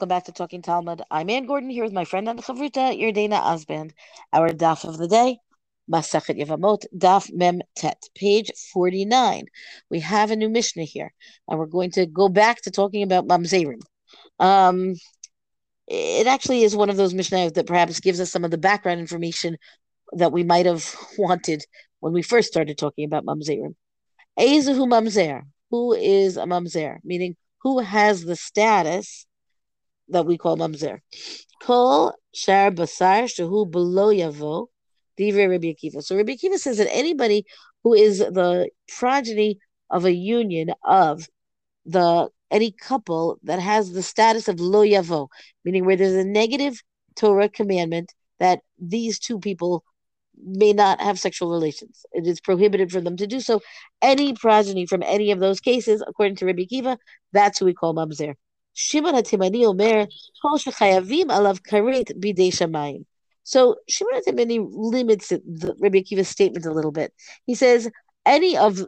Welcome back to Talking Talmud. I'm Anne Gordon here with my friend and chavruta Yardaena Osband. Our daf of the day, Masachet Yevamot, daf Mem Tet, page 49. We have a new Mishnah here, and we're going to go back to talking about Mamzerim. Um, it actually is one of those Mishnah that perhaps gives us some of the background information that we might have wanted when we first started talking about Mamzerim. Ezehu Mamzer, who is a Mamzer, meaning who has the status that we call mamzer. Kol shar basar shehu below yavo divrei Rabbi Akiva. So Rabbi Akiva says that anybody who is the progeny of a union of the any couple that has the status of lo yavo, meaning where there's a negative Torah commandment that these two people may not have sexual relations. It is prohibited for them to do so. Any progeny from any of those cases, according to Rabbi Kiva, that's who we call mamzer. Shimon HaTimani Omer, Kol Shechayavim Alav Bidei Shamayim. So Shimon HaTimani limits the Rabbi Akiva's statement a little bit. He says any of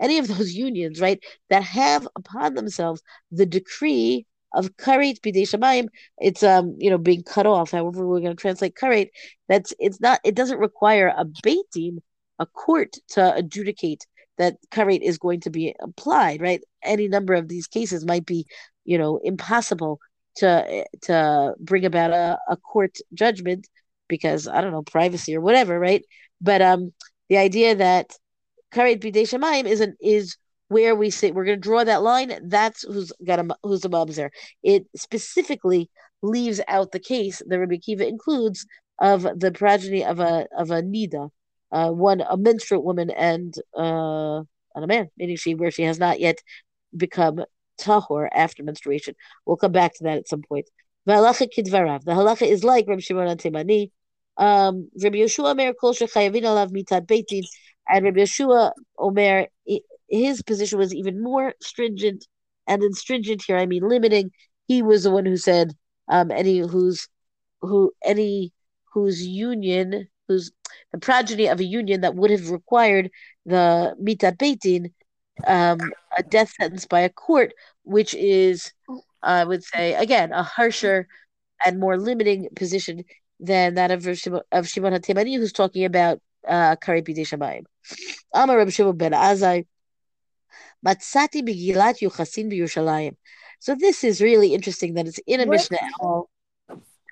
any of those unions, right, that have upon themselves the decree of karet bidei shamayim, it's um you know being cut off. However, we're going to translate karet. That's it's not. It doesn't require a beit din, a court to adjudicate that karet is going to be applied. Right, any number of these cases might be you know impossible to to bring about a, a court judgment because I don't know privacy or whatever, right? But um, the idea that karet bidei shamayim is an is where we say we're going to draw that line. That's who's got a who's a mamzer. It specifically leaves out the case that Rabbi Kiva includes of the progeny of a of a nida, uh, one a menstrual woman and uh, and a man, meaning she where she has not yet become tahor after menstruation. We'll come back to that at some point. The halacha is like Rabbi Shimon Timani. Um, Rabbi Yeshua Omer Kol Shechayavin Alav Mitat Beit Din, and Rabbi Yeshua Omer, his position was even more stringent, and in stringent here I mean limiting. He was the one who said, um, any who's who any whose union, whose the progeny of a union that would have required the Mitat Beit Din um, a death sentence by a court, which is, I would say, again, a harsher and more limiting position than that of, of Shimon HaTimani, who's talking about uh, Kari Pidei Shamayim. Amar Reb Shimon ben Azai, Matzati Begilat Yuchasin B'Yushalayim. So this is really interesting that it's in a? Mishnah at all.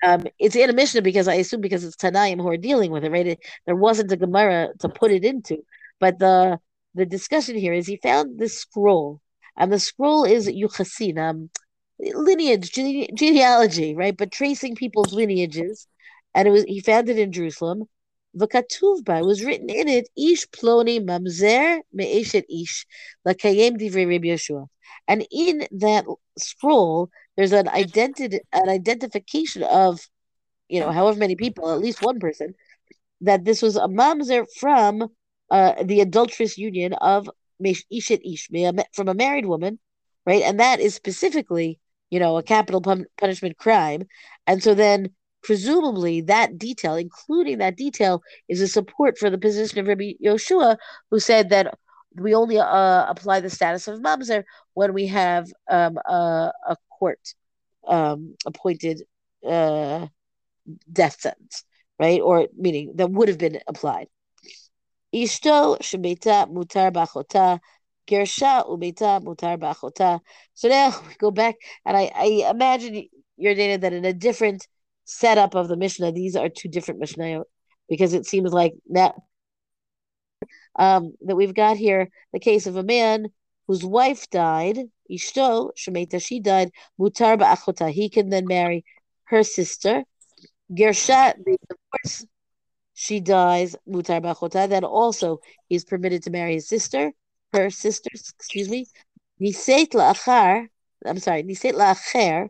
Um, it's in a Mishnah because I assume because it's Tanaim who are dealing with it, right? It, there wasn't a Gemara to put it into, but the the discussion here is he found this scroll, and the scroll is Yuchasin, um, lineage, gene- genealogy, right? But tracing people's lineages, and it was he found it in Jerusalem. V'katuvba was written in it Ish Ploni Mamzer Me'eshet Ish Lakayem Divrei Rabbi Yeshua, and in that scroll there's an identity, an identification of, you know, however many people, at least one person, that this was a mamzer from uh, the adulterous union of ishet ish from a married woman, right? And that is specifically, you know, a capital pun- punishment crime. And so then presumably that detail, including that detail, is a support for the position of Rabbi Yoshua, who said that we only uh, apply the status of mamzer when we have um, a, a, court um, appointed uh, death sentence, right? Or meaning that would have been applied. Ishto shemeta mutar bachota. Gersha umeta mutar bachota. So now we go back, and I, I imagine Yardaena that in a different setup of the Mishnah, these are two different Mishnah because it seems like that um, that we've got here the case of a man whose wife died, Ishto Shemeta, she died, Mutar ba'achota. He can then marry her sister. Gersha, the divorce she dies, mutar bachota, then also he's permitted to marry his sister, her sister, excuse me. Niseit la'achar, I'm sorry, niseit la'acher,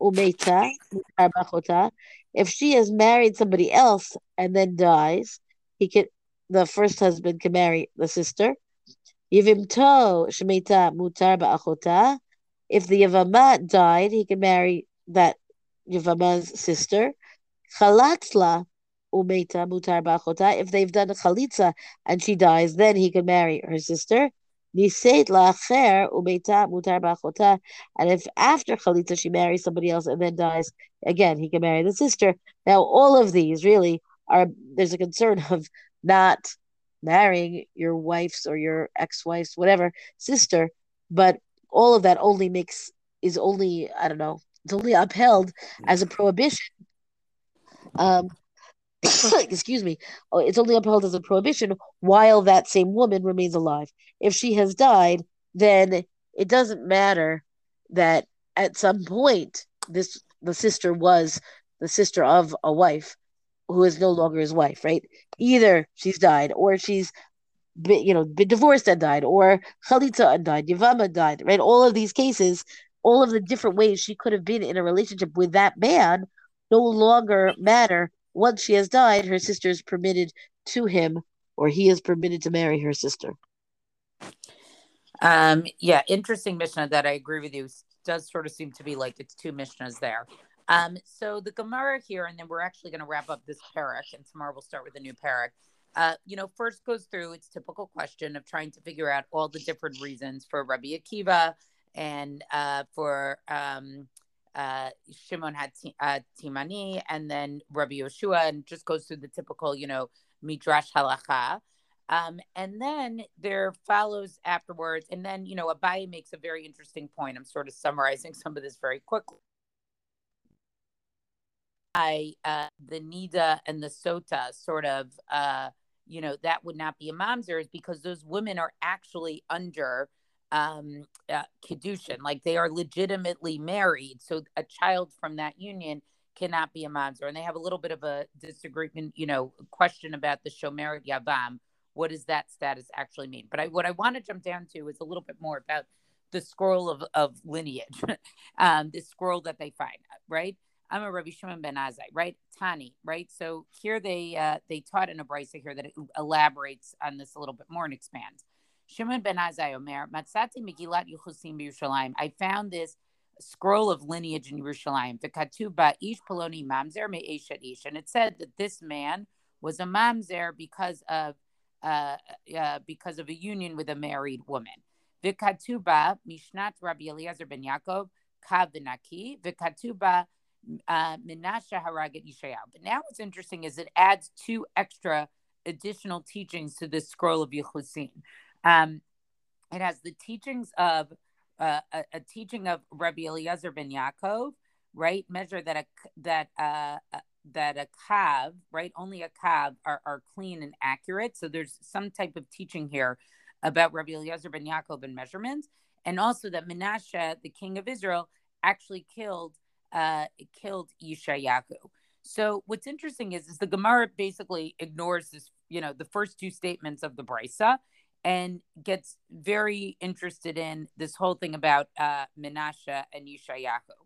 umeta, mutar bachota. If she has married somebody else and then dies, he can, the first husband can marry the sister. Yivimto shemeta mutar ba'achota. If the Yavama died, he can marry that Yavama's sister. Chalatzla umeta mutar. If they've done a chalitza and she dies, then he can marry her sister. Niseit umeta mutar. And if after chalitza she marries somebody else and then dies, again he can marry the sister. Now all of these really are there's a concern of not marrying your wife's or your ex-wife's whatever sister, but all of that only makes is only I don't know it's only upheld as a prohibition um, excuse me, oh, it's only upheld as a prohibition while that same woman remains alive. If she has died, then it doesn't matter that at some point this the sister was the sister of a wife who is no longer his wife, right? Either she's died or she's been, you know been divorced and died, or Chalitza and died, Yavama died, right? All of these cases, all of the different ways she could have been in a relationship with that man no longer matter once she has died, her sister is permitted to him, or he is permitted to marry her sister. Um, yeah, interesting Mishnah that I agree with you. Does sort of seem to be like it's two Mishnahs there. Um, so the Gemara here, and then we're actually going to wrap up this parak, and tomorrow we'll start with a new parak. Uh, you know, first goes through its typical question of trying to figure out all the different reasons for Rabbi Akiva and uh, for um, uh, Shimon had uh, Timani, and then Rabbi Yoshua, and just goes through the typical, you know, midrash halacha. Um, and then there follows afterwards, and then you know, Abaye makes a very interesting point. I'm sort of summarizing some of this very quickly. I uh, the Nida and the Sota sort of uh, you know that would not be a mamzer is because those women are actually under um uh, kedushin like they are legitimately married so a child from that union cannot be a mamzer and they have a little bit of a disagreement you know question about the shomer yavam what does that status actually mean but I, what i want to jump down to is a little bit more about the scroll of, of lineage um the scroll that they find right I'm a Rabbi Shimon ben Azai, right? Tani, right? So here they uh, they taught in a brisa here that it elaborates on this a little bit more and expands. Shimon ben Azai Omer, Matzati Megillat Yechusim Yerushalayim. I found this scroll of lineage in Yerushalayim. V'katuba ish poloni mamzer me'eshet ish. And it said that this man was a mamzer because of uh, uh, because of a union with a married woman. V'katuba mishnat Rabbi Eliezer ben Yaakov kav venaki. V'katuba uh, Menashe Haragat Yishayahu. But now what's interesting is it adds two extra additional teachings to this scroll of Yechusin. Um, it has the teachings of uh, a, a, teaching of Rabbi Eliezer ben Yaakov, right? Measure that a that uh, that a kav, right? Only a kav are, are clean and accurate. So there's some type of teaching here about Rabbi Eliezer ben Yaakov and measurements, and also that Menashe, the king of Israel, actually killed uh, killed Yishayahu. So what's interesting is, is the Gemara basically ignores this, you know, the first two statements of the Brisa and gets very interested in this whole thing about uh, and Yishayahu.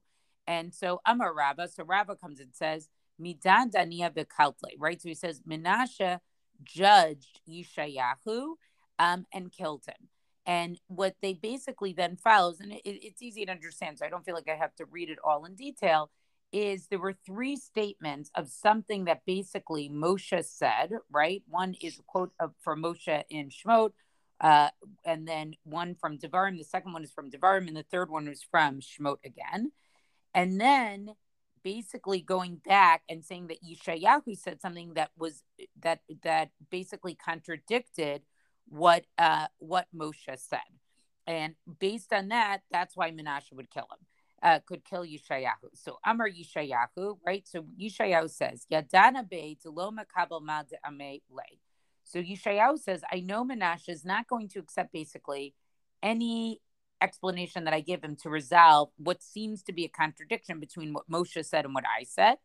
And so Amar Rabba, so Rabba comes and says, Midan Dania Bekaltle, right? So he says Menashe judged Yishayahu um, and killed him. And what they basically then follows, and it, it's easy to understand, so I don't feel like I have to read it all in detail, is there were three statements of something that basically Moshe said, right? One is a quote of, from Moshe in Shemot, uh, and then one from Devarim. The second one is from Devarim, and the third one was from Shemot again. And then basically going back and saying that Yeshayahu said something that was that that basically contradicted what uh, what Moshe said. And based on that, that's why Menashe would kill him, uh, could kill Yishayahu. So Amar Yishayahu, right? So Yishayahu says, Yadana be makabel mad ame lay. So Yishayahu says, I know Menashe is not going to accept basically any explanation that I give him to resolve what seems to be a contradiction between what Moshe said and what I said.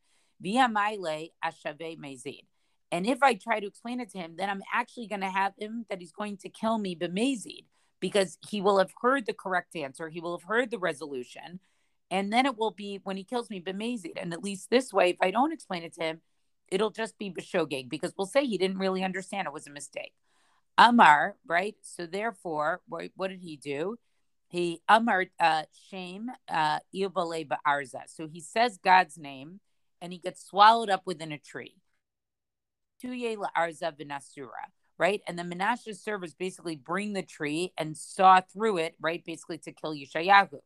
Via Maile Mezid. And if I try to explain it to him, then I'm actually going to have him that he's going to kill me bemazid because he will have heard the correct answer. He will have heard the resolution. And then it will be when he kills me bemazid. And at least this way, if I don't explain it to him, it'll just be beshogeg because we'll say he didn't really understand. It was a mistake. Amar, right? So therefore, what, what did he do? He Amar uh, shame uh, Arza. So he says God's name and he gets swallowed up within a tree. Tuye Arza Vinasura, right? And the Menashe's servers basically bring the tree and saw through it, right? Basically to kill Yeshayahu.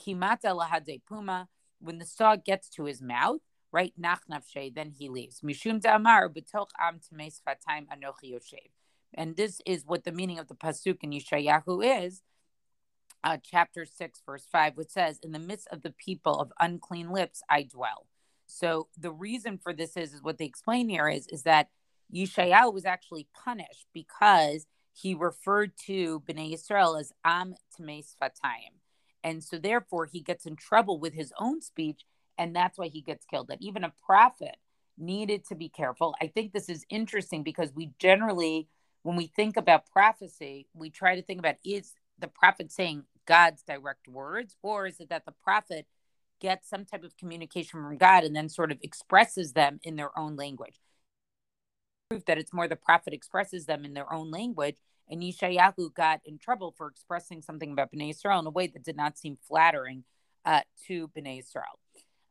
Kimata lahade puma. When the saw gets to his mouth, right? Nachnafshe, then he leaves. Mishum da'amar am anochi. And this is what the meaning of the pasuk in Yeshayahu is. Uh, chapter 6, verse 5, which says, In the midst of the people of unclean lips, I dwell. So the reason for this is, is what they explain here is, is that Yeshayahu was actually punished because he referred to Bnei Israel as Am Tmei Sfatayim. And so therefore he gets in trouble with his own speech, and that's why he gets killed. That even a prophet needed to be careful. I think this is interesting because we generally, when we think about prophecy, we try to think about is the prophet saying God's direct words, or is it that the prophet gets some type of communication from God and then sort of expresses them in their own language? Proof that it's more the prophet expresses them in their own language. And Yeshayahu got in trouble for expressing something about Bnei Israel in a way that did not seem flattering uh, to Bnei Israel.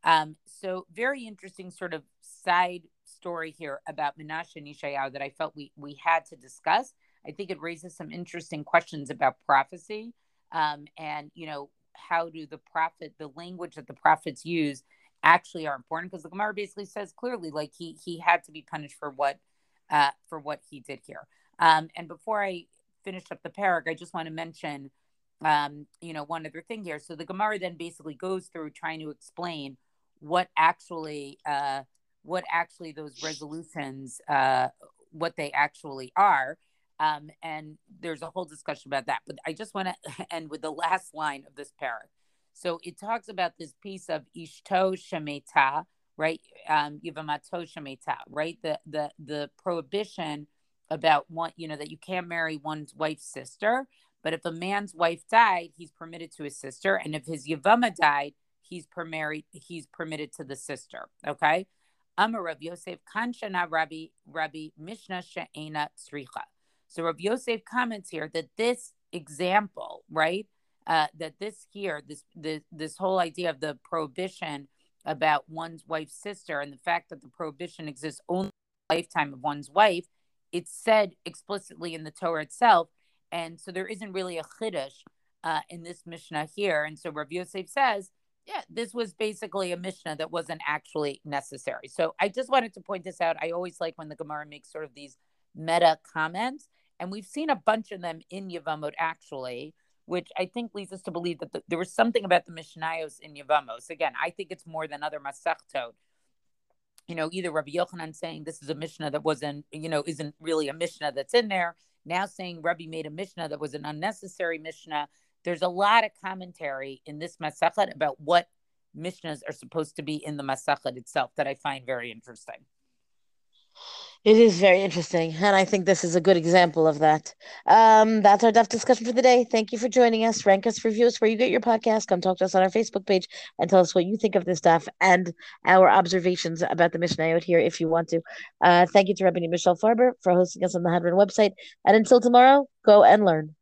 Um, so, very interesting sort of side story here about Menashe and that I felt we, we had to discuss. I think it raises some interesting questions about prophecy um, and, you know, how do the prophet, the language that the prophets use actually are important because the Gemara basically says clearly like he he had to be punished for what uh, for what he did here. Um, and before I finish up the parak, I just want to mention um, you know one other thing here. So the Gemara then basically goes through trying to explain what actually uh, what actually those resolutions uh, what they actually are. Um, and there's a whole discussion about that. But I just want to end with the last line of this parak. So it talks about this piece of Ishto Shemeta, right? Um, Yivamato Shemeta, right? The the the prohibition about one, you know, that you can't marry one's wife's sister. But if a man's wife died, he's permitted to his sister, and if his Yavama died, he's permitted he's permitted to the sister. Okay. Amar Rav Yosef Kanshana Rabbi Rabbi Mishnah She'ena Tzricha. So Rav Yosef comments here that this example, right, uh, that this here, this, this this whole idea of the prohibition about one's wife's sister and the fact that the prohibition exists only lifetime of one's wife, it's said explicitly in the Torah itself, and so there isn't really a chiddush uh, in this Mishnah here. And so Rav Yosef says, yeah, this was basically a Mishnah that wasn't actually necessary. So I just wanted to point this out. I always like when the Gemara makes sort of these meta comments and we've seen a bunch of them in Yavamot actually, which I think leads us to believe that the, there was something about the Mishnayos in Yavamos. Again, I think it's more than other Masechtot. You know, either Rabbi Yochanan saying this is a Mishnah that wasn't, you know, isn't really a Mishnah that's in there. Now saying Rabbi made a Mishnah that was an unnecessary Mishnah. There's a lot of commentary in this Masechet about what Mishnahs are supposed to be in the Masechet itself that I find very interesting. It is very interesting, and I think this is a good example of that. Um, that's our Daf discussion for the day. Thank you for joining us. Rank us, review us where you get your podcast. Come talk to us on our Facebook page and tell us what you think of this stuff and our observations about the Mishnah out here if you want to. Uh, thank you to Rabbi Michelle Farber for hosting us on the Hadran website. And until tomorrow, go and learn.